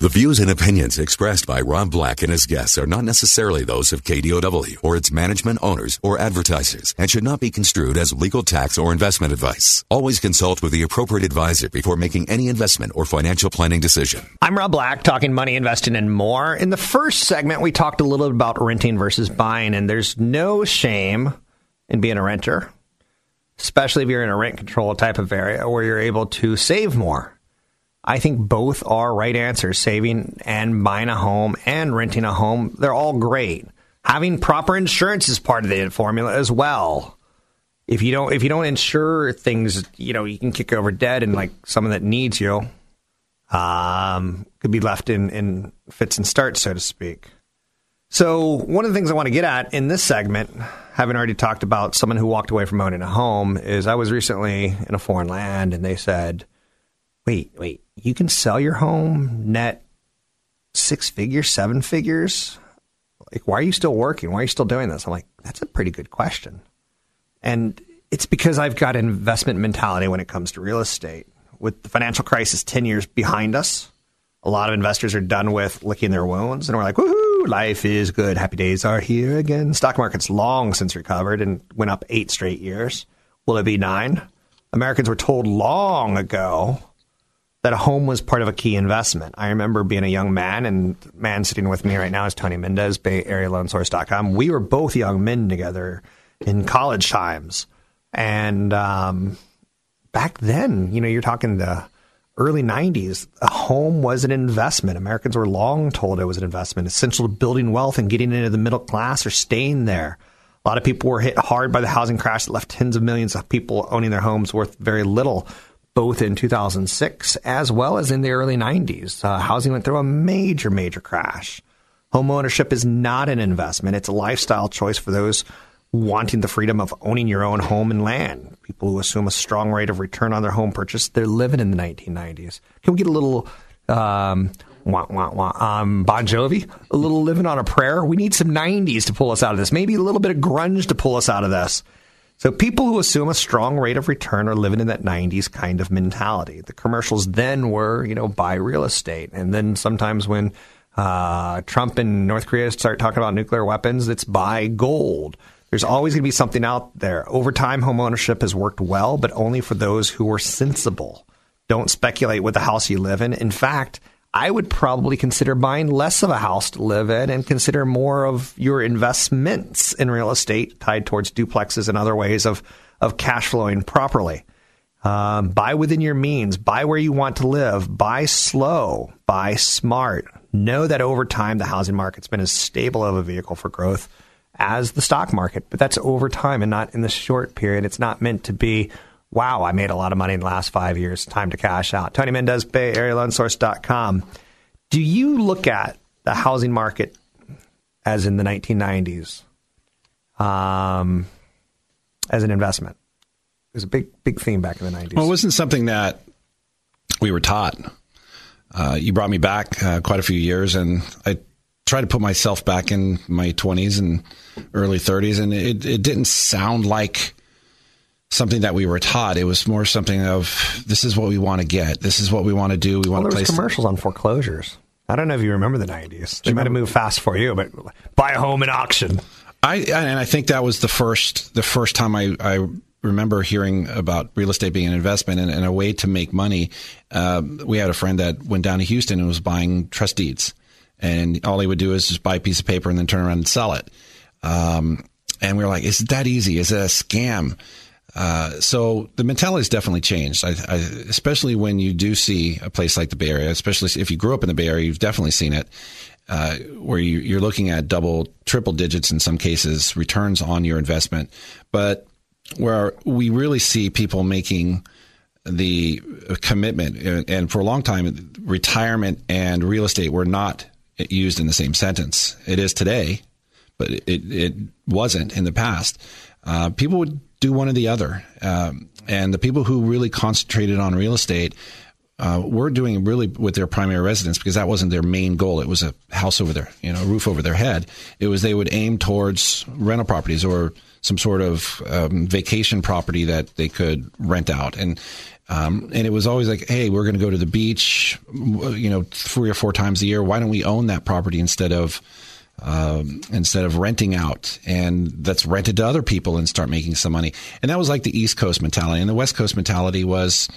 The views and opinions expressed by Rob Black and his guests are not necessarily those of KDOW or its management owners or advertisers and should not be construed as legal tax or investment advice. Always consult with the appropriate advisor before making any investment or financial planning decision. I'm Rob Black, talking money, investing, and more. In the first segment, we talked a little bit about renting versus buying, and there's no shame in being a renter, especially if you're in a rent control type of area where you're able to save more. I think both are right answers. Saving and buying a home and renting a home, they're all great. Having proper insurance is part of the formula as well. If you don't if you don't insure things, you know, you can kick over dead and like someone that needs you um, could be left in, in fits and starts, so to speak. So one of the things I want to get at in this segment, having already talked about someone who walked away from owning a home, is I was recently in a foreign land and they said, Wait, wait, you can sell your home net six figures, seven figures? Like, why are you still working? Why are you still doing this? I'm like, that's a pretty good question. And it's because I've got an investment mentality when it comes to real estate. With the financial crisis 10 years behind us, a lot of investors are done with licking their wounds and we're like, woohoo, life is good. Happy days are here again. Stock market's long since recovered and went up eight straight years. Will it be nine? Americans were told long ago that a home was part of a key investment. I remember being a young man, and man sitting with me right now is Tony Mendez, Bay Area Loan Source.com. We were both young men together in college times. And um, back then, you know, you're talking the early 90s, a home was an investment. Americans were long told it was an investment, essential to building wealth and getting into the middle class or staying there. A lot of people were hit hard by the housing crash that left tens of millions of people owning their homes worth very little both in 2006 as well as in the early 90s. Uh, housing went through a major, major crash. Home ownership is not an investment, it's a lifestyle choice for those wanting the freedom of owning your own home and land. People who assume a strong rate of return on their home purchase, they're living in the 1990s. Can we get a little um, wah, wah, wah, um, Bon Jovi? A little living on a prayer? We need some 90s to pull us out of this. Maybe a little bit of grunge to pull us out of this. So people who assume a strong rate of return are living in that 90s kind of mentality. The commercials then were, you know, buy real estate. And then sometimes when uh, Trump and North Korea start talking about nuclear weapons, it's buy gold. There's always going to be something out there. Over time, home ownership has worked well, but only for those who are sensible. Don't speculate with the house you live in. In fact, I would probably consider buying less of a house to live in and consider more of your investments in real estate tied towards duplexes and other ways of, of cash flowing properly. Um, buy within your means, buy where you want to live, buy slow, buy smart. Know that over time, the housing market's been as stable of a vehicle for growth as the stock market, but that's over time and not in the short period. It's not meant to be wow, I made a lot of money in the last five years. Time to cash out. Tony Mendez, Bay Area Loan Source.com. Do you look at the housing market as in the 1990s um, as an investment? It was a big, big theme back in the 90s. Well, it wasn't something that we were taught. Uh, you brought me back uh, quite a few years, and I tried to put myself back in my 20s and early 30s, and it, it didn't sound like something that we were taught. It was more something of this is what we want to get. This is what we want to do. We want well, to place commercials on foreclosures. I don't know if you remember the '90s. They might have moved fast for you, but buy a home in auction. I and I think that was the first the first time I, I remember hearing about real estate being an investment and, and a way to make money. Uh, we had a friend that went down to Houston and was buying trust deeds, and all he would do is just buy a piece of paper and then turn around and sell it. Um, and we were like, "Is it that easy? Is it a scam?" Uh, so the mentality has definitely changed, I, I, especially when you do see a place like the Bay Area, especially if you grew up in the Bay Area, you've definitely seen it, uh, where you, are looking at double, triple digits in some cases returns on your investment. But where we really see people making the commitment. And for a long time, retirement and real estate were not used in the same sentence. It is today, but it, it wasn't in the past. Uh, people would do one or the other. Um, and the people who really concentrated on real estate uh, were doing really with their primary residence because that wasn't their main goal. It was a house over their, you know, a roof over their head. It was they would aim towards rental properties or some sort of um, vacation property that they could rent out. And um, and it was always like, hey, we're going to go to the beach, you know, three or four times a year. Why don't we own that property instead of um, instead of renting out and that's rented to other people and start making some money? And that was like the East Coast mentality, and the West Coast mentality was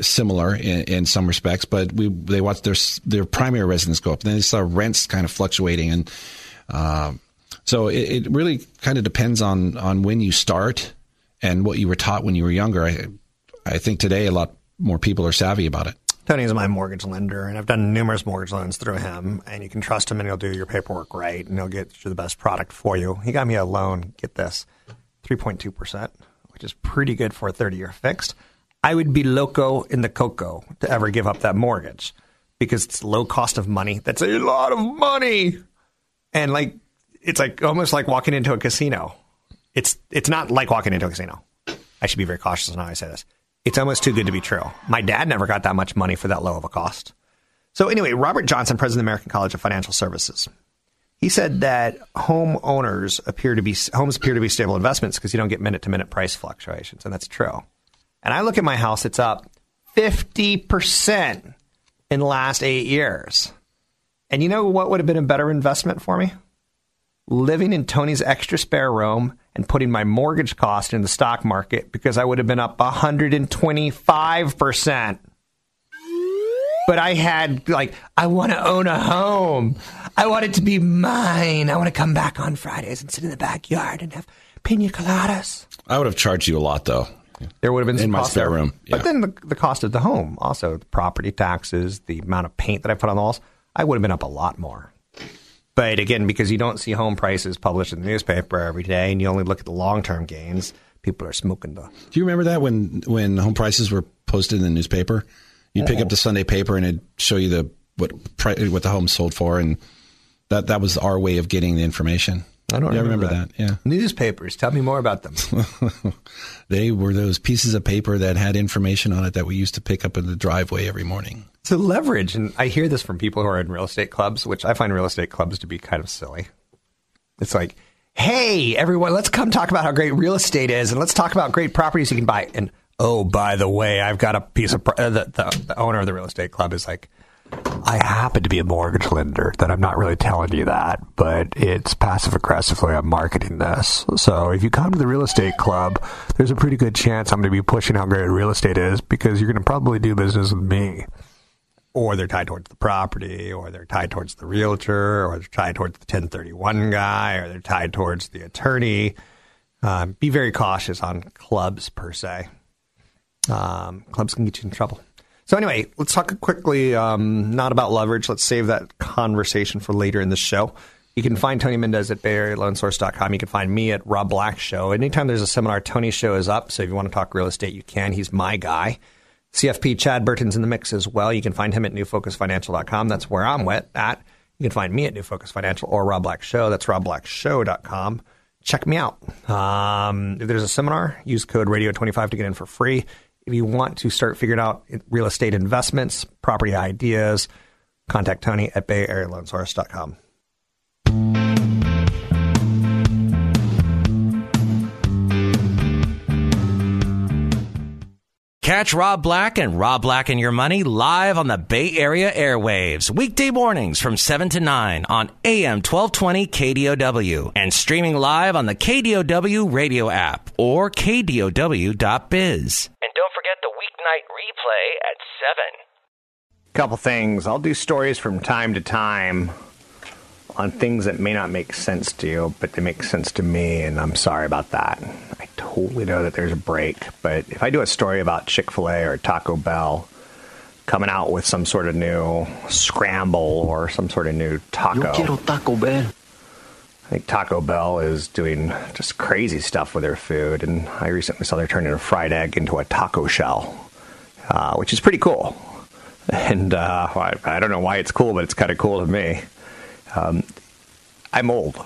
similar in, in some respects. But we they watched their their primary residence go up, and then they saw rents kind of fluctuating and. Uh, so it, it really kind of depends on on when you start and what you were taught when you were younger. I, I think today a lot more people are savvy about it. Tony is my mortgage lender, and I've done numerous mortgage loans through him. And you can trust him, and he'll do your paperwork right, and he'll get you the best product for you. He got me a loan. Get this, three point two percent, which is pretty good for a thirty-year fixed. I would be loco in the coco to ever give up that mortgage because it's low cost of money. That's a lot of money, and like it's like almost like walking into a casino. It's it's not like walking into a casino. I should be very cautious on how I say this it's almost too good to be true. My dad never got that much money for that low of a cost. So anyway, Robert Johnson, president of the American College of Financial Services, he said that home owners appear to be homes appear to be stable investments because you don't get minute to minute price fluctuations, and that's true. And I look at my house; it's up fifty percent in the last eight years. And you know what would have been a better investment for me? Living in Tony's extra spare room and putting my mortgage cost in the stock market because I would have been up 125%. But I had, like, I want to own a home. I want it to be mine. I want to come back on Fridays and sit in the backyard and have pina coladas. I would have charged you a lot, though. There would have been in my spare room. Yeah. But then the, the cost of the home, also the property taxes, the amount of paint that I put on the walls, I would have been up a lot more. But again, because you don't see home prices published in the newspaper every day, and you only look at the long term gains, people are smoking the. Do you remember that when when home prices were posted in the newspaper? You'd pick up the Sunday paper and it'd show you the what what the home sold for, and that that was our way of getting the information. I don't yeah, remember, remember that. that. Yeah, newspapers. Tell me more about them. they were those pieces of paper that had information on it that we used to pick up in the driveway every morning. So leverage, and I hear this from people who are in real estate clubs, which I find real estate clubs to be kind of silly. It's like, hey, everyone, let's come talk about how great real estate is, and let's talk about great properties you can buy. And oh, by the way, I've got a piece of uh, the, the, the owner of the real estate club is like, I happen to be a mortgage lender. That I'm not really telling you that, but it's passive aggressively. I'm marketing this. So if you come to the real estate club, there's a pretty good chance I'm going to be pushing how great real estate is because you're going to probably do business with me or they're tied towards the property, or they're tied towards the realtor, or they're tied towards the 1031 guy, or they're tied towards the attorney. Um, be very cautious on clubs per se. Um, clubs can get you in trouble. So anyway, let's talk quickly, um, not about leverage. Let's save that conversation for later in the show. You can find Tony Mendez at BayAreaLoanSource.com. You can find me at Rob Black Show. Anytime there's a seminar, Tony's show is up. So if you want to talk real estate, you can. He's my guy. CFP Chad Burton's in the mix as well. You can find him at newfocusfinancial.com. That's where I'm at. You can find me at New Focus Financial or Rob Black Show. That's robblackshow.com. Check me out. Um, if there's a seminar, use code radio25 to get in for free. If you want to start figuring out real estate investments, property ideas, contact Tony at bayarealoansource.com. Catch Rob Black and Rob Black and Your Money live on the Bay Area airwaves, weekday mornings from 7 to 9 on AM 1220 KDOW and streaming live on the KDOW radio app or KDOW.biz. And don't forget the weeknight replay at 7. Couple things. I'll do stories from time to time on things that may not make sense to you, but they make sense to me, and I'm sorry about that. I totally know that there's a break, but if I do a story about Chick fil A or Taco Bell coming out with some sort of new scramble or some sort of new taco. Yo quiero Taco Bell. I think Taco Bell is doing just crazy stuff with their food, and I recently saw they're turning a fried egg into a taco shell. Uh, which is pretty cool. And uh, I, I, don't know why it's cool, but it's kind of cool to me. Um, I'm old.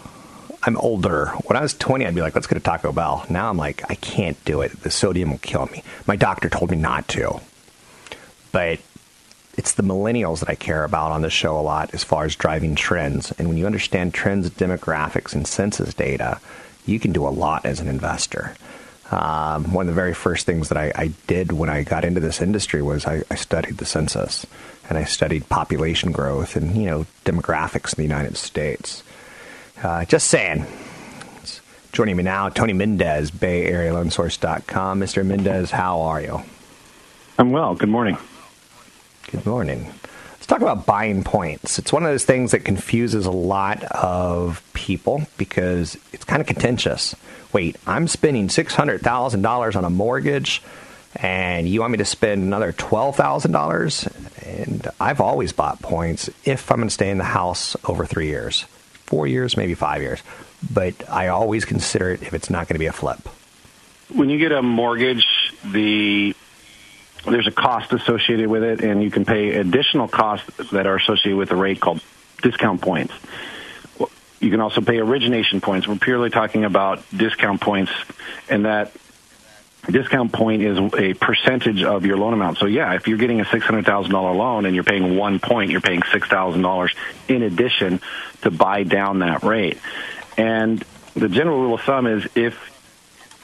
I'm older. When I was 20, I'd be like, let's go to Taco Bell. Now I'm like, I can't do it. The sodium will kill me. My doctor told me not to. But it's the millennials that I care about on this show a lot as far as driving trends. And when you understand trends, demographics, and census data, you can do a lot as an investor. Um, one of the very first things that I, I, did when I got into this industry was I, I, studied the census and I studied population growth and you know demographics in the United States. Uh, just saying. Joining me now, Tony Mendez, Bay Area BayAreaLoanSource.com. Mr. Mendez, how are you? I'm well. Good morning. Good morning. Talk about buying points. It's one of those things that confuses a lot of people because it's kind of contentious wait, I'm spending $600,000 on a mortgage and you want me to spend another $12,000? And I've always bought points if I'm going to stay in the house over three years, four years, maybe five years. But I always consider it if it's not going to be a flip. When you get a mortgage, the there's a cost associated with it, and you can pay additional costs that are associated with the rate called discount points. You can also pay origination points. We're purely talking about discount points, and that discount point is a percentage of your loan amount. So yeah, if you're getting a $600,000 loan and you're paying one point, you're paying $6,000 in addition to buy down that rate. And the general rule of thumb is if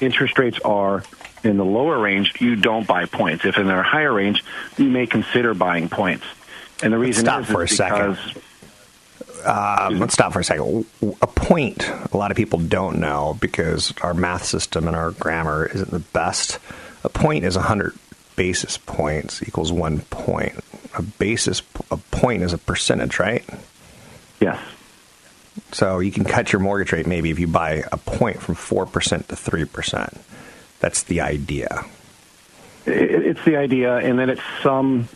interest rates are in the lower range, you don't buy points. If in their higher range, you may consider buying points. And the reason Stop is, for is a because second. Um, let's stop for a second. A point, a lot of people don't know because our math system and our grammar isn't the best. A point is 100 basis points equals one point. A basis, a point is a percentage, right? Yes. So you can cut your mortgage rate maybe if you buy a point from 4% to 3%. That's the idea. It's the idea, and then at some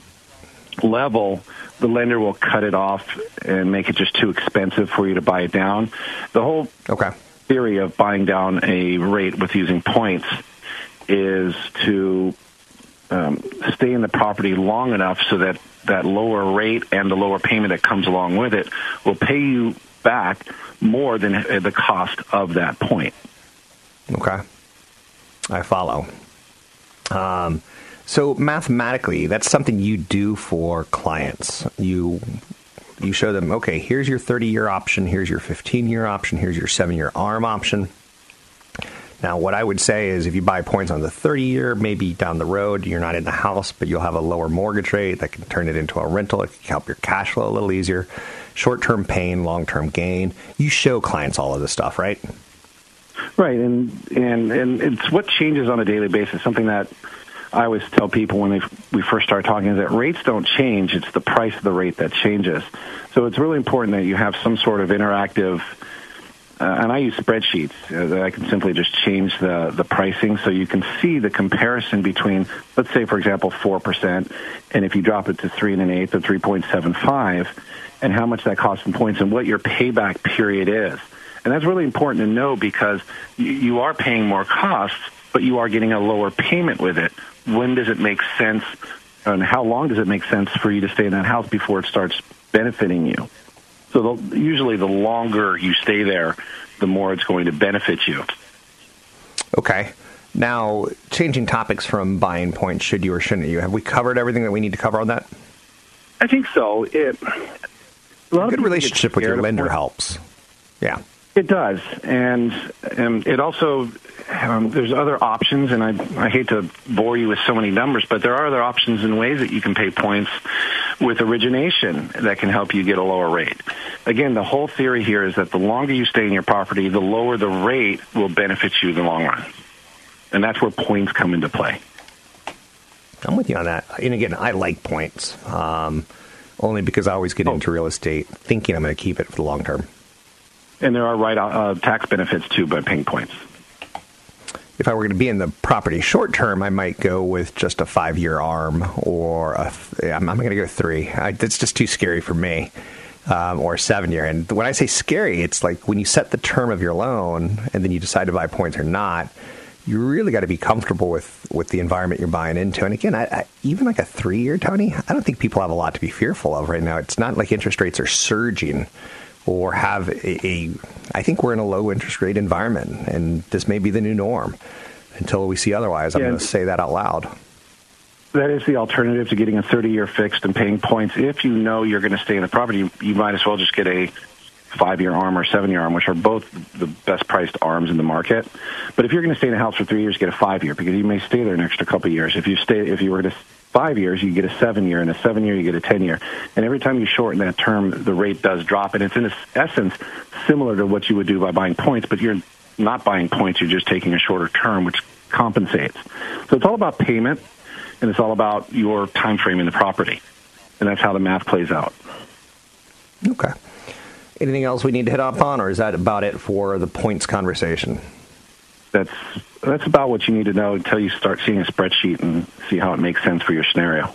level, the lender will cut it off and make it just too expensive for you to buy it down. The whole okay. theory of buying down a rate with using points is to um, stay in the property long enough so that that lower rate and the lower payment that comes along with it will pay you back more than the cost of that point. Okay. I follow. Um, so mathematically, that's something you do for clients. You you show them, okay, here's your 30 year option, here's your 15 year option, here's your seven year ARM option. Now, what I would say is if you buy points on the 30 year, maybe down the road, you're not in the house, but you'll have a lower mortgage rate that can turn it into a rental. It can help your cash flow a little easier. Short term pain, long term gain. You show clients all of this stuff, right? Right, and and and it's what changes on a daily basis. Something that I always tell people when they, we first start talking is that rates don't change; it's the price of the rate that changes. So it's really important that you have some sort of interactive. Uh, and I use spreadsheets uh, that I can simply just change the the pricing, so you can see the comparison between, let's say, for example, four percent, and if you drop it to three and an eighth or three point seven five, and how much that costs in points, and what your payback period is. And that's really important to know because you, you are paying more costs, but you are getting a lower payment with it when does it make sense and how long does it make sense for you to stay in that house before it starts benefiting you? So the, usually the longer you stay there, the more it's going to benefit you. Okay. Now, changing topics from buying points, should you or shouldn't you? Have we covered everything that we need to cover on that? I think so. It, a good relationship with your lender helps. Yeah. It does, and, and it also um, there's other options, and I, I hate to bore you with so many numbers, but there are other options and ways that you can pay points with origination that can help you get a lower rate. Again, the whole theory here is that the longer you stay in your property, the lower the rate will benefit you in the long run. And that's where points come into play. I'm with you on that. And again, I like points, um, only because I always get oh. into real estate thinking I'm going to keep it for the long term. And there are right uh, tax benefits too by paying points if I were going to be in the property short term, I might go with just a five year arm or a th- I'm, I'm going to go three. I, it's just too scary for me. Um, or seven year. And when I say scary, it's like when you set the term of your loan and then you decide to buy points or not, you really got to be comfortable with, with the environment you're buying into. And again, I, I, even like a three year, Tony, I don't think people have a lot to be fearful of right now. It's not like interest rates are surging or have a, a I think we're in a low interest rate environment, and this may be the new norm until we see otherwise. I'm Yeah. going to say that out loud. That is the alternative to getting a 30-year fixed and paying points. If you know you're going to stay in the property, you might as well just get a five-year arm or seven-year arm, which are both the best-priced arms in the market. But if you're going to stay in a house for three years, get a five-year because you may stay there an extra couple of years. If you stay, if you were to five years, you get a seven-year, and a seven-year, you get a ten-year. And every time you shorten that term, the rate does drop, and it's in essence similar to what you would do by buying points, but you're not buying points. You're just taking a shorter term, which compensates. So it's all about payment and it's all about your time frame in the property, and that's how the math plays out. Okay. Anything else we need to hit up on, or is that about it for the points conversation? That's that's about what you need to know until you start seeing a spreadsheet and see how it makes sense for your scenario.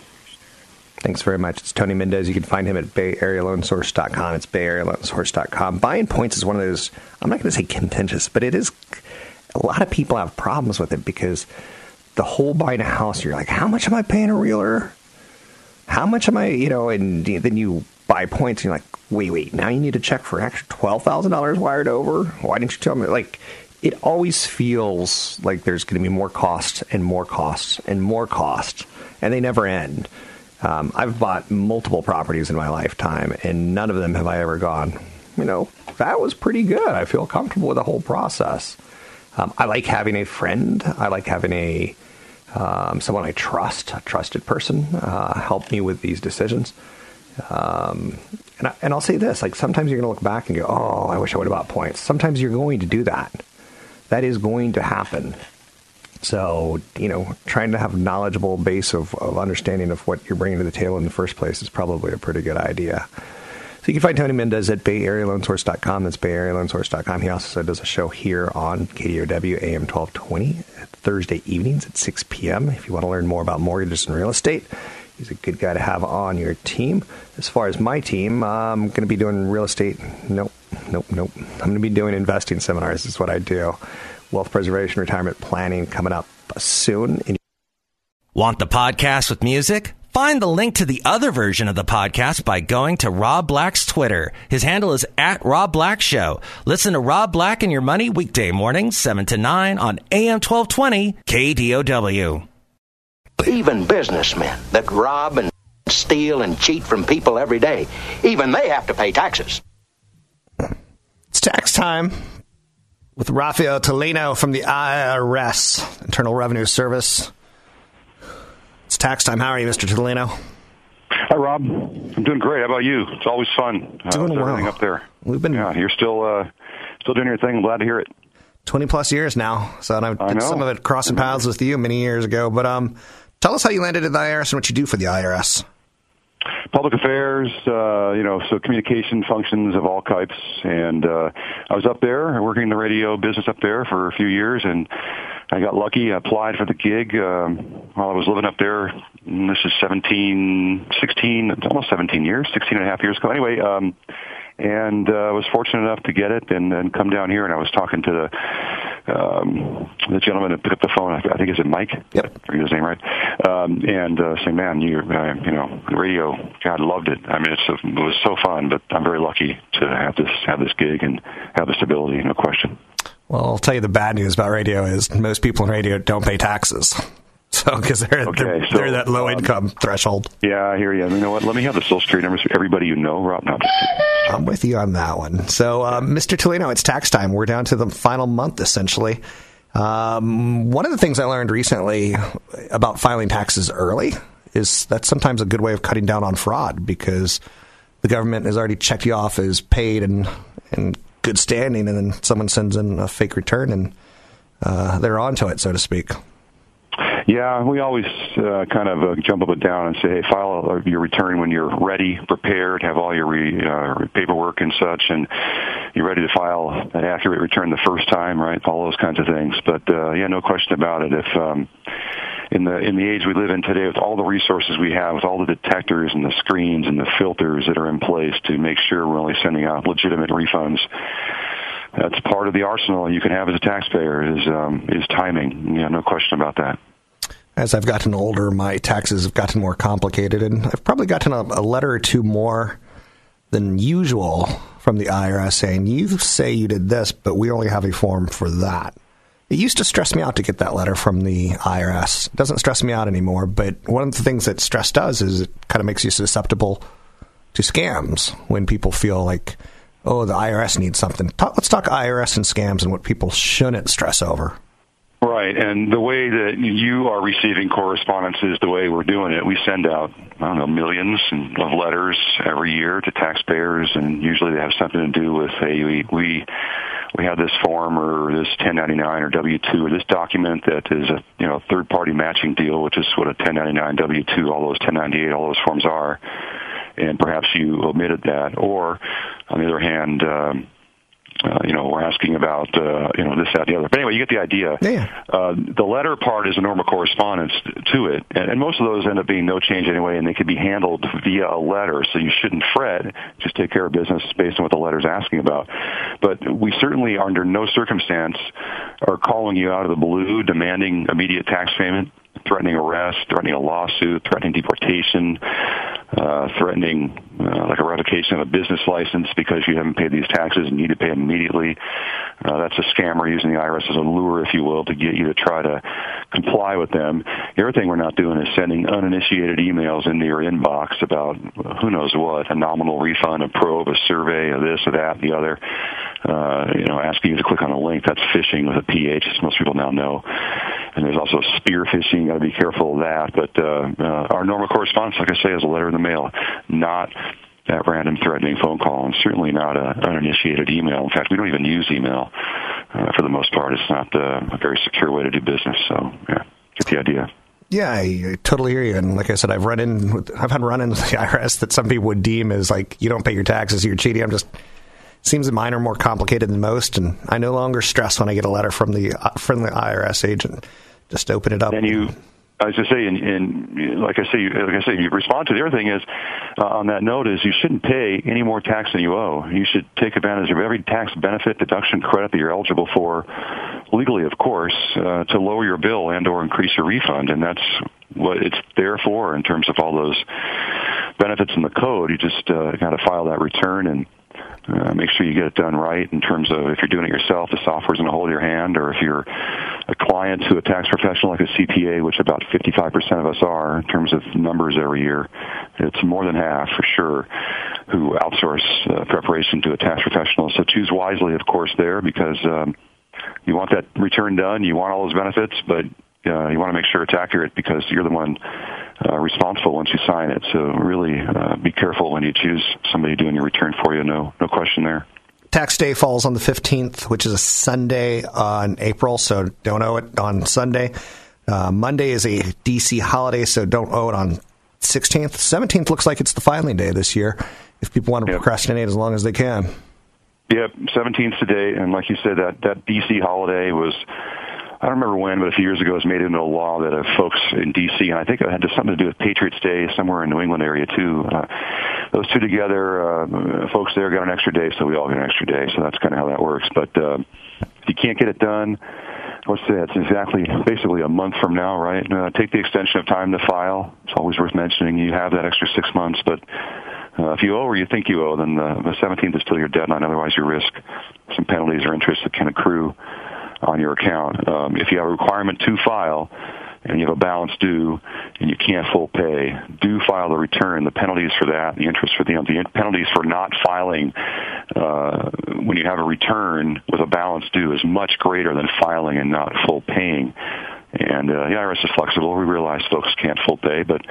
Thanks very much. It's Tony Mendez. You can find him at BayAreaLoanSource.com. It's BayAreaLoanSource.com. Buying points is one of those, I'm not going to say contentious, but it is, a lot of people have problems with it because the whole buying a house, you're like, how much am I paying a realtor? How much am I, you know, and then you buy points and you're like, wait, wait, now you need to check for an extra $12,000 wired over? Why didn't you tell me? Like, it always feels like there's going to be more costs and more costs and more costs, and they never end. Um, I've bought multiple properties in my lifetime, and none of them have I ever gone, you know, that was pretty good. I feel comfortable with the whole process. Um, I like having a friend. I like having a um, someone I trust, a trusted person, uh, help me with these decisions. Um, and, I, and I'll say this: like sometimes you're going to look back and go, "Oh, I wish I would have bought points." Sometimes you're going to do that. That is going to happen. So, you know, trying to have a knowledgeable base of, of understanding of what you're bringing to the table in the first place is probably a pretty good idea. So you can find Tony Mendez at BayAreaLoanSource.com. That's BayAreaLoanSource.com. He also does a show here on KDOW AM 1220 Thursday evenings at 6 p.m. If you want to learn more about mortgages and real estate, he's a good guy to have on your team. As far as my team, I'm going to be doing real estate. Nope, nope, nope. I'm going to be doing investing seminars. Is what I do. Wealth preservation, retirement planning coming up soon. Want the podcast with music? Find the link to the other version of the podcast by going to Rob Black's Twitter. His handle is at Rob Black Show. Listen to Rob Black and Your Money weekday mornings, 7 to 9 on AM 1220 KDOW. Even businessmen that rob and steal and cheat from people every day, even they have to pay taxes. It's tax time with Rafael Tulino from the IRS, Internal Revenue Service. It's tax time. How are you, Mr. Tulino? Hi, Rob. I'm doing great. How about you? It's always fun. Uh, Doing with everything well. up there. We've been- Yeah, you're still uh, still doing your thing. I'm glad to hear it. 20 plus years now. So and I I did know. some of it crossing paths with you many years ago. But um, tell us how you landed at the IRS and what you do for the IRS. Public affairs, uh, you know, so communication functions of all types. And uh, I was up there working in the radio business up there for a few years, and I got lucky. I applied for the gig um, while I was living up there. And this is 17, 16, almost 17 years, 16 and a half years ago. Anyway, um, and uh, I was fortunate enough to get it and, and come down here. And I was talking to the um, the gentleman that picked up the phone. I think is it Mike. Yep. I forget his name right. Um, and uh, saying, "Man, you uh, you know, radio, God loved it. I mean, it's it was so fun. But I'm very lucky to have this have this gig and have this ability. No question. Well, I'll tell you the bad news about radio is most people in radio don't pay taxes. So, because they're, Okay, they're, so, they're that low um, income threshold. Yeah, I hear you. You know what? Let me have the social security numbers for everybody you know, Rob. No, I'm with you on that one. So, uh, Mr. Tulino, it's tax time. We're down to the final month, essentially. Um, one of the things I learned recently about filing taxes early is that's sometimes a good way of cutting down on fraud because the government has already checked you off as paid and and good standing, and then someone sends in a fake return and uh, they're onto it, so to speak. Yeah, we always uh, kind of uh, jump up and down and say, hey, file your return when you're ready, prepared, have all your re, uh, paperwork and such, and you're ready to file an accurate return the first time, right? All those kinds of things. But uh, yeah, no question about it. If um, in the in the age we live in today, with all the resources we have, with all the detectors and the screens and the filters that are in place to make sure we're only sending out legitimate refunds that's part of the arsenal you can have as a taxpayer is um, is timing. Yeah, no question about that. As I've gotten older, my taxes have gotten more complicated, and I've probably gotten a, a letter or two more than usual from the IRS saying, "You say you did this, but we only have a form for that." It used to stress me out to get that letter from the IRS. It doesn't stress me out anymore, but one of the things that stress does is it kind of makes you susceptible to scams when people feel like, oh, the IRS needs something. Let's talk IRS and scams and what people shouldn't stress over. Right, and the way that you are receiving correspondence is the way we're doing it. We send out, I don't know, millions of letters every year to taxpayers, and usually they have something to do with, hey, we, we we have this form or this 1099 or W-2 or this document that is a you know third party matching deal, which is what a 1099 W-2, all those 1098, all those forms are, and perhaps you omitted that, or on the other hand. Um, uh, you know, we're asking about, uh, you know, this, that, the other. But anyway, you get the idea. Yeah. Uh, the letter part is a normal correspondence to it, and, and most of those end up being no change anyway, and they can be handled via a letter. So you shouldn't fret. Just take care of business based on what the letter's asking about. But we certainly, are under no circumstance, are calling you out of the blue, demanding immediate tax payment threatening arrest, threatening a lawsuit, threatening deportation, uh, threatening uh, like a revocation of a business license because you haven't paid these taxes and need to pay them immediately. Uh, that's a scammer using the IRS as a lure, if you will, to get you to try to comply with them. The other thing we're not doing is sending uninitiated emails into your inbox about who knows what, a nominal refund, a probe, a survey, a this, or that, the other. Uh, you know, asking you to click on a link. That's phishing with a PH, as most people now know. And there's also spear phishing. Got to be careful of that. But uh, uh, our normal correspondence, like I say, is a letter in the mail, not that random threatening phone call, and certainly not a uninitiated email. In fact, we don't even use email uh, for the most part. It's not uh, a very secure way to do business. So, yeah, get the idea. Yeah, I totally hear you. And like I said, I've run in, I've had run-ins with the IRS that some people would deem as like, you don't pay your taxes, you're cheating. I'm just seems that mine are more complicated than most, and I no longer stress when I get a letter from the uh, the IRS agent. Just open it up. And you, as I saying, and, and like I say, like I say, you respond to the other thing is uh, on that note is you shouldn't pay any more tax than you owe. You should take advantage of every tax benefit, deduction, credit that you're eligible for, legally, of course, uh, to lower your bill and or increase your refund, and that's what it's there for in terms of all those benefits in the code. You just uh, got to file that return and uh, make sure you get it done right in terms of if you're doing it yourself, the software's going to hold your hand, or if you're a client to a tax professional like a CPA, which about 55% of us are in terms of numbers every year, it's more than half for sure who outsource uh, preparation to a tax professional. So choose wisely, of course, there because um, you want that return done, you want all those benefits, but uh, you want to make sure it's accurate because you're the one uh, responsible once you sign it. So really uh, be careful when you choose somebody doing your return for you. No, no question there. Tax day falls on the 15th, which is a Sunday on April, so don't owe it on Sunday. Uh, Monday is a DC holiday, so don't owe it on 16th. 17th looks like it's the filing day this year if people want to yep. procrastinate as long as they can. Yep, 17th today, and like you said, that, that DC holiday was I don't remember when, but a few years ago, it was made into a law that uh, folks in D.C. and I think it had something to do with Patriots Day somewhere in New England area too. Uh, those two together, uh, folks there got an extra day, so we all get an extra day. So that's kind of how that works. But uh, if you can't get it done, let's say it's exactly basically a month from now, right? Uh, take the extension of time to file. It's always worth mentioning. You have that extra six months, but uh, if you owe or you think you owe, then the, the 17th is still your deadline. Otherwise, you risk some penalties or interest that can accrue on your account. Um, if you have a requirement to file and you have a balance due and you can't full pay, do file the return. The penalties for that, the interest for the, the penalties for not filing uh, when you have a return with a balance due is much greater than filing and not full paying. And uh, the IRS is flexible. We realize folks can't full pay, but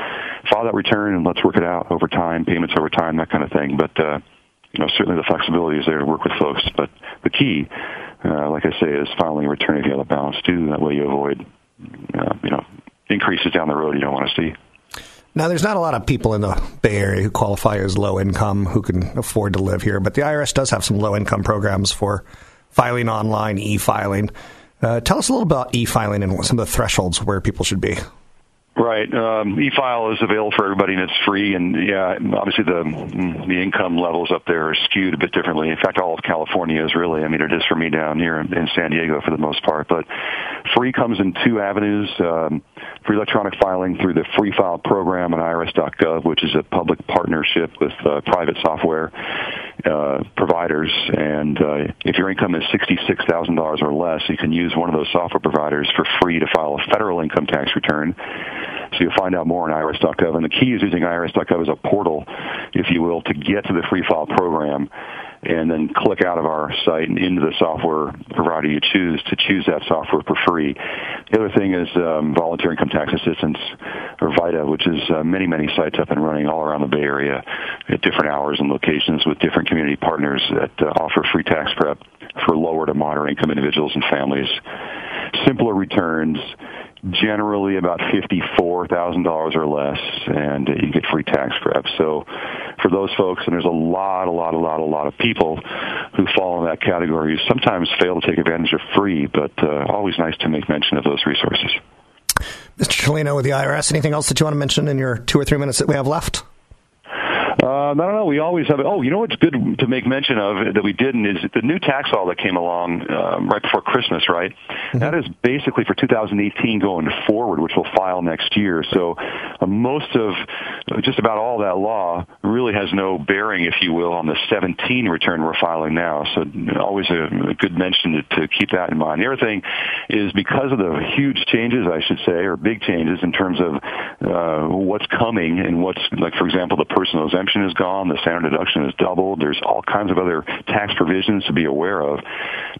file that return and let's work it out over time, payments over time, that kind of thing. But uh, you know, certainly the flexibility is there to work with folks. But the key uh, like I say, is filing a return if you have a balance due. That way you avoid, uh, you know, increases down the road you don't want to see. Now, there's not a lot of people in the Bay Area who qualify as low income who can afford to live here, but the IRS does have some low income programs for filing online, e filing. Uh, tell us a little about e filing and some of the thresholds where people should be. Right. Um, e-file is available for everybody and it's free. And yeah, obviously the the income levels up there are skewed a bit differently. In fact, all of California is really. I mean, it is for me down here in, San Diego for the most part. But free comes in two avenues: um, free electronic filing through the Free File program on IRS.gov, which is a public partnership with uh, private software uh, providers. And uh, if your income is sixty-six thousand dollars or less, you can use one of those software providers for free to file a federal income tax return. So you'll find out more on IRS.gov. And the key is using IRS.gov as a portal, if you will, to get to the free file program and then click out of our site and into the software provider you choose to choose that software for free. The other thing is um, volunteer income tax assistance, or VITA, which is uh, many, many sites up and running all around the Bay Area at different hours and locations with different community partners that uh, offer free tax prep for lower to moderate income individuals and families. Simpler returns, generally about fifty-four thousand dollars or less, and you get free tax prep. So, for those folks, and there's a lot, a lot, a lot, a lot of people who fall in that category. who Sometimes fail to take advantage of free, but uh, always nice to make mention of those resources. Mr. Tulino with the IRS. Anything else that you want to mention in your two or three minutes that we have left? Um, I don't know. We always have. Oh, you know what's good to make mention of that we didn't is the new tax law that came along um, right before Christmas. Right, mm-hmm. that is basically for 2018 going forward, which we'll file next year. So uh, most of just about all that law really has no bearing, if you will, on the 17 return we're filing now. So always a, a good mention to, to keep that in mind. The other thing is because of the huge changes, I should say, or big changes in terms of uh, what's coming and what's like, for example, the personal exemption is gone. The standard deduction is doubled. There's all kinds of other tax provisions to be aware of.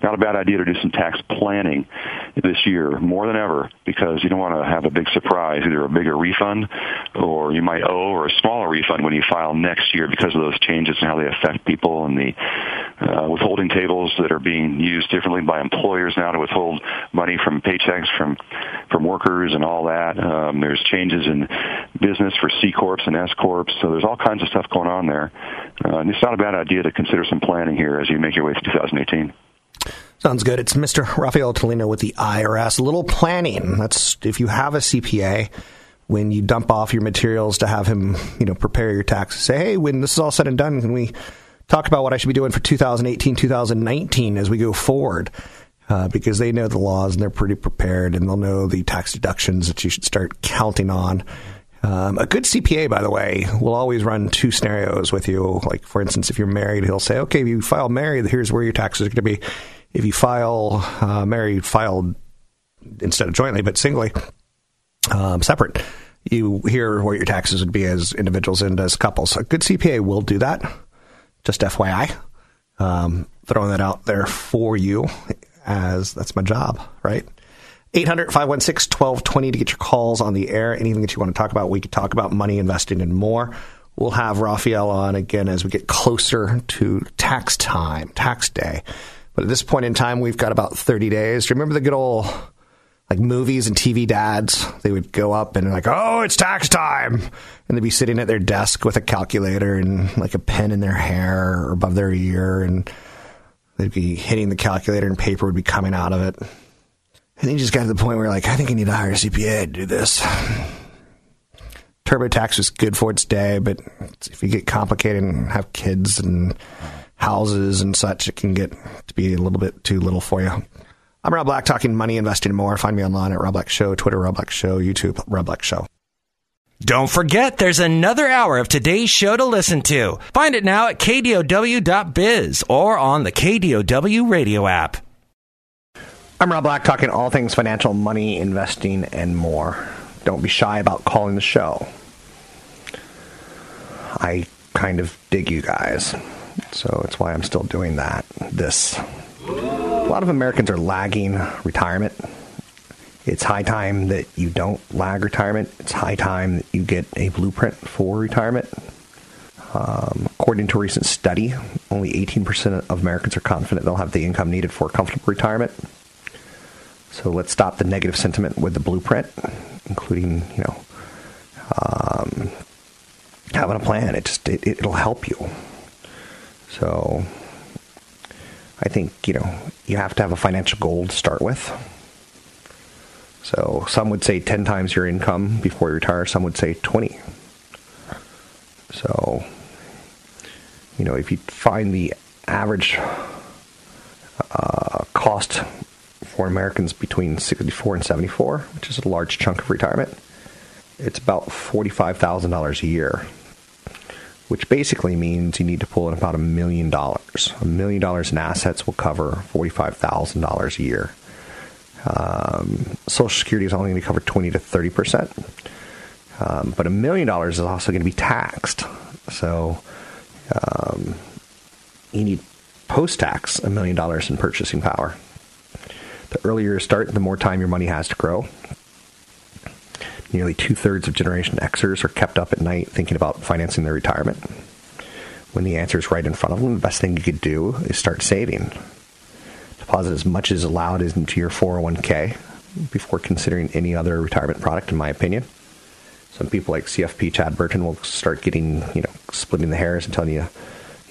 Not a bad idea to do some tax planning this year more than ever because you don't want to have a big surprise, either a bigger refund or you might owe or a smaller refund when you file next year because of those changes and how they affect people and the uh, withholding tables that are being used differently by employers now to withhold money from paychecks from from workers and all that. Um, there's changes in business for C corps and S corps, so there's all kinds of stuff going on there. Uh, and it's not a bad idea to consider some planning here as you make your way to 2018. Sounds good. It's Mr. Rafael Tulino with the IRS. A little planning. That's if you have a CPA, when you dump off your materials to have him, you know, prepare your taxes. Say, hey, when this is all said and done, can we talk about what I should be doing for 2018, 2019 as we go forward? Uh, because they know the laws and they're pretty prepared and they'll know the tax deductions that you should start counting on um, a good CPA, by the way, will always run two scenarios with you. Like, for instance, if you're married, he'll say, okay, if you file married, here's where your taxes are going to be. If you file uh, married, filed instead of jointly, but singly, um, separate, you hear what your taxes would be as individuals and as couples. A good CPA will do that. Just FYI. Um, throwing that out there for you as that's my job, right? 800 516 1220 to get your calls on the air. Anything that you want to talk about, we could talk about money, investing, and more. We'll have Raphael on again as we get closer to tax time, tax day. But at this point in time, we've got about 30 days. Remember the good old like movies and TV dads? They would go up and like, oh, it's tax time. And they'd be sitting at their desk with a calculator and like a pen in their hair or above their ear. And they'd be hitting the calculator and paper would be coming out of it. And he just got to the point where, like, I think I need to hire a CPA to do this. TurboTax was good for its day, but if you get complicated and have kids and houses and such, it can get to be a little bit too little for you. I'm Rob Black, talking money, investing, more. Find me online at Rob Black Show, Twitter, Rob Black Show, YouTube, Rob Black Show. Don't forget, there's another hour of today's show to listen to. Find it now at kdow.biz or on the KDOW radio app. I'm Rob Black, talking all things financial, money, investing, and more. Don't be shy about calling the show. I kind of dig you guys, so it's why I'm still doing that. This. A lot of Americans are lagging retirement. It's high time that you don't lag retirement. It's high time that you get a blueprint for retirement. Um, according to a recent study, only 18% of Americans are confident they'll have the income needed for a comfortable retirement. So let's stop the negative sentiment with the blueprint, including you know um, having a plan. It just it, it'll help you. So I think you know you have to have a financial goal to start with. So some would say 10 times your income before you retire, some would say 20. So, you know, if you find the average uh, cost for Americans between 64 and 74, which is a large chunk of retirement, it's about $45,000 a year, which basically means you need to pull in about a million dollars. A million dollars in assets will cover $45,000 a year. Um, Social Security is only going to cover 20 to 30 percent, um, but a million dollars is also going to be taxed. So um, you need post-tax a million dollars in purchasing power. The earlier you start, the more time your money has to grow. Nearly two thirds of Generation Xers are kept up at night thinking about financing their retirement. When the answer is right in front of them, the best thing you could do is start saving deposit as much as allowed into your 401k before considering any other retirement product, in my opinion. Some people like CFP Chad Burton will start getting, you know, splitting the hairs and telling you,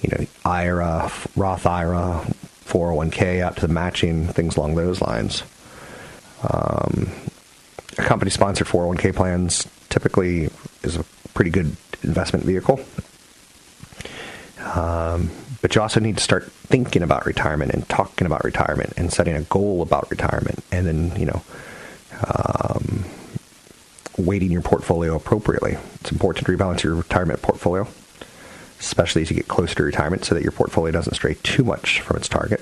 you know, IRA, Roth IRA, 401k out to the matching, things along those lines. Um, company sponsored 401k plans typically is a pretty good investment vehicle. Um, but you also need to start thinking about retirement and talking about retirement and setting a goal about retirement, and then you know, um, weighting your portfolio appropriately. It's important to rebalance your retirement portfolio, especially as you get closer to retirement, so that your portfolio doesn't stray too much from its target.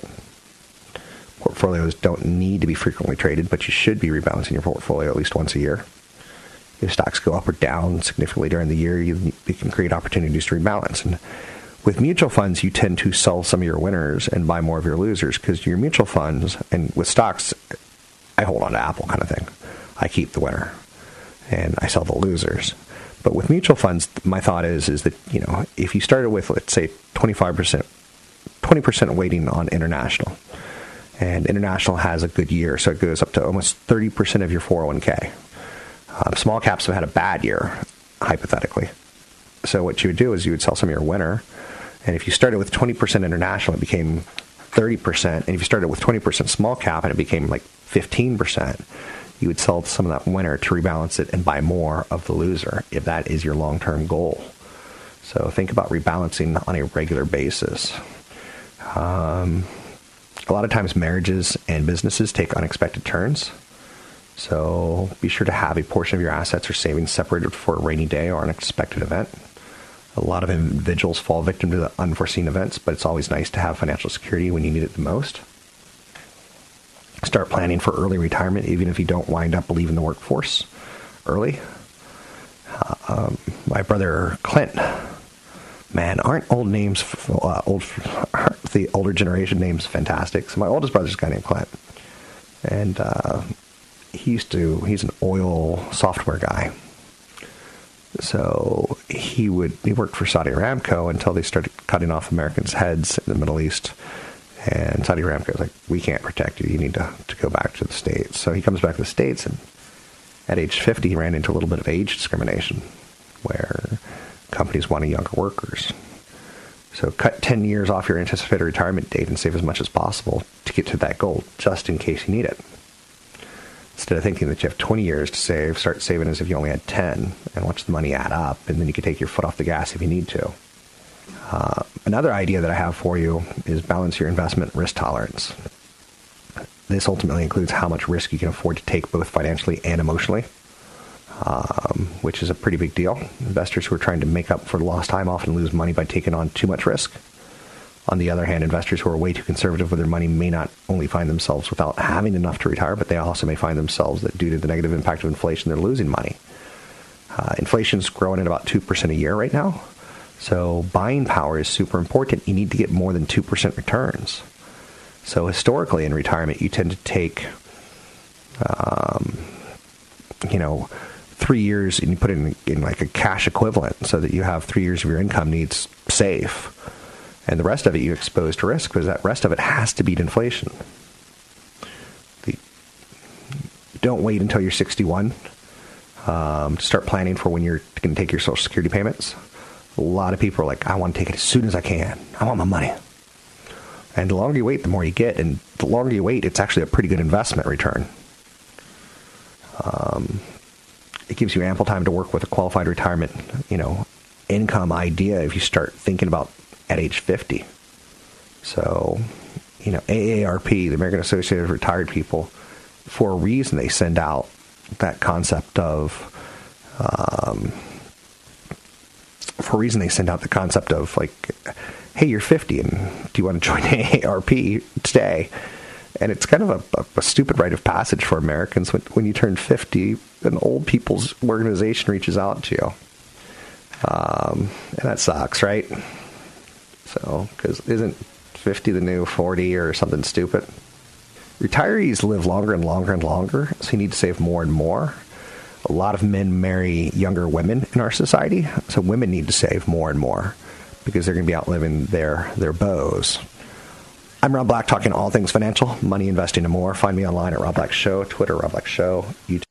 Portfolios don't need to be frequently traded, but you should be rebalancing your portfolio at least once a year. If stocks go up or down significantly during the year, you, you can create opportunities to rebalance. And with mutual funds, you tend to sell some of your winners and buy more of your losers because your mutual funds, and with stocks, I hold on to Apple kind of thing. I keep the winner and I sell the losers. But with mutual funds, my thought is is that you know if you started with let's say twenty five percent, twenty percent weighting on international, and international has a good year, so it goes up to almost thirty percent of your 401k. Um, small caps have had a bad year, hypothetically. So what you would do is you would sell some of your winner and if you started with 20% international, it became 30%. And if you started with 20% small cap and it became like 15%, you would sell some of that winner to rebalance it and buy more of the loser if that is your long term goal. So think about rebalancing on a regular basis. Um, a lot of times, marriages and businesses take unexpected turns. So be sure to have a portion of your assets or savings separated for a rainy day or an unexpected event. A lot of individuals fall victim to the unforeseen events, but it's always nice to have financial security when you need it the most. Start planning for early retirement, even if you don't wind up leaving the workforce early. Uh, um, my brother Clint, man, aren't old names, uh, old, the older generation names fantastic? So my oldest brother's a guy named Clint, and uh, he used to, he's an oil software guy so he would he worked for Saudi Aramco until they started cutting off Americans' heads in the Middle East. And Saudi Aramco was like, "We can't protect you. You need to to go back to the states." So he comes back to the states, and at age 50, he ran into a little bit of age discrimination, where companies wanted younger workers. So cut 10 years off your anticipated retirement date and save as much as possible to get to that goal, just in case you need it. Instead of thinking that you have 20 years to save, start saving as if you only had 10 and watch the money add up, and then you can take your foot off the gas if you need to. Uh, another idea that I have for you is balance your investment risk tolerance. This ultimately includes how much risk you can afford to take both financially and emotionally, um, which is a pretty big deal. Investors who are trying to make up for lost time often lose money by taking on too much risk. On the other hand, investors who are way too conservative with their money may not only find themselves without having enough to retire, but they also may find themselves that due to the negative impact of inflation, they're losing money. Uh, inflation's growing at about 2% a year right now. So buying power is super important. You need to get more than 2% returns. So historically in retirement, you tend to take, um, you know, three years and you put it in, in like a cash equivalent so that you have three years of your income needs safe and the rest of it you expose to risk because that rest of it has to beat inflation. The, don't wait until you're 61 um, to start planning for when you're going to take your Social Security payments. A lot of people are like, I want to take it as soon as I can. I want my money. And the longer you wait, the more you get. And the longer you wait, it's actually a pretty good investment return. Um, it gives you ample time to work with a qualified retirement, you know, income idea if you start thinking about at age 50. So, you know, AARP, the American Association of Retired People, for a reason they send out that concept of, um, for a reason they send out the concept of like, hey, you're 50 and do you want to join AARP today? And it's kind of a, a, a stupid rite of passage for Americans when, when you turn 50, an old people's organization reaches out to you. Um, and that sucks, right? So, because isn't 50 the new 40 or something stupid? Retirees live longer and longer and longer, so you need to save more and more. A lot of men marry younger women in our society, so women need to save more and more because they're going to be outliving their, their beaux. I'm Rob Black, talking all things financial, money, investing, and more. Find me online at Rob Black Show, Twitter, Rob Black Show, YouTube.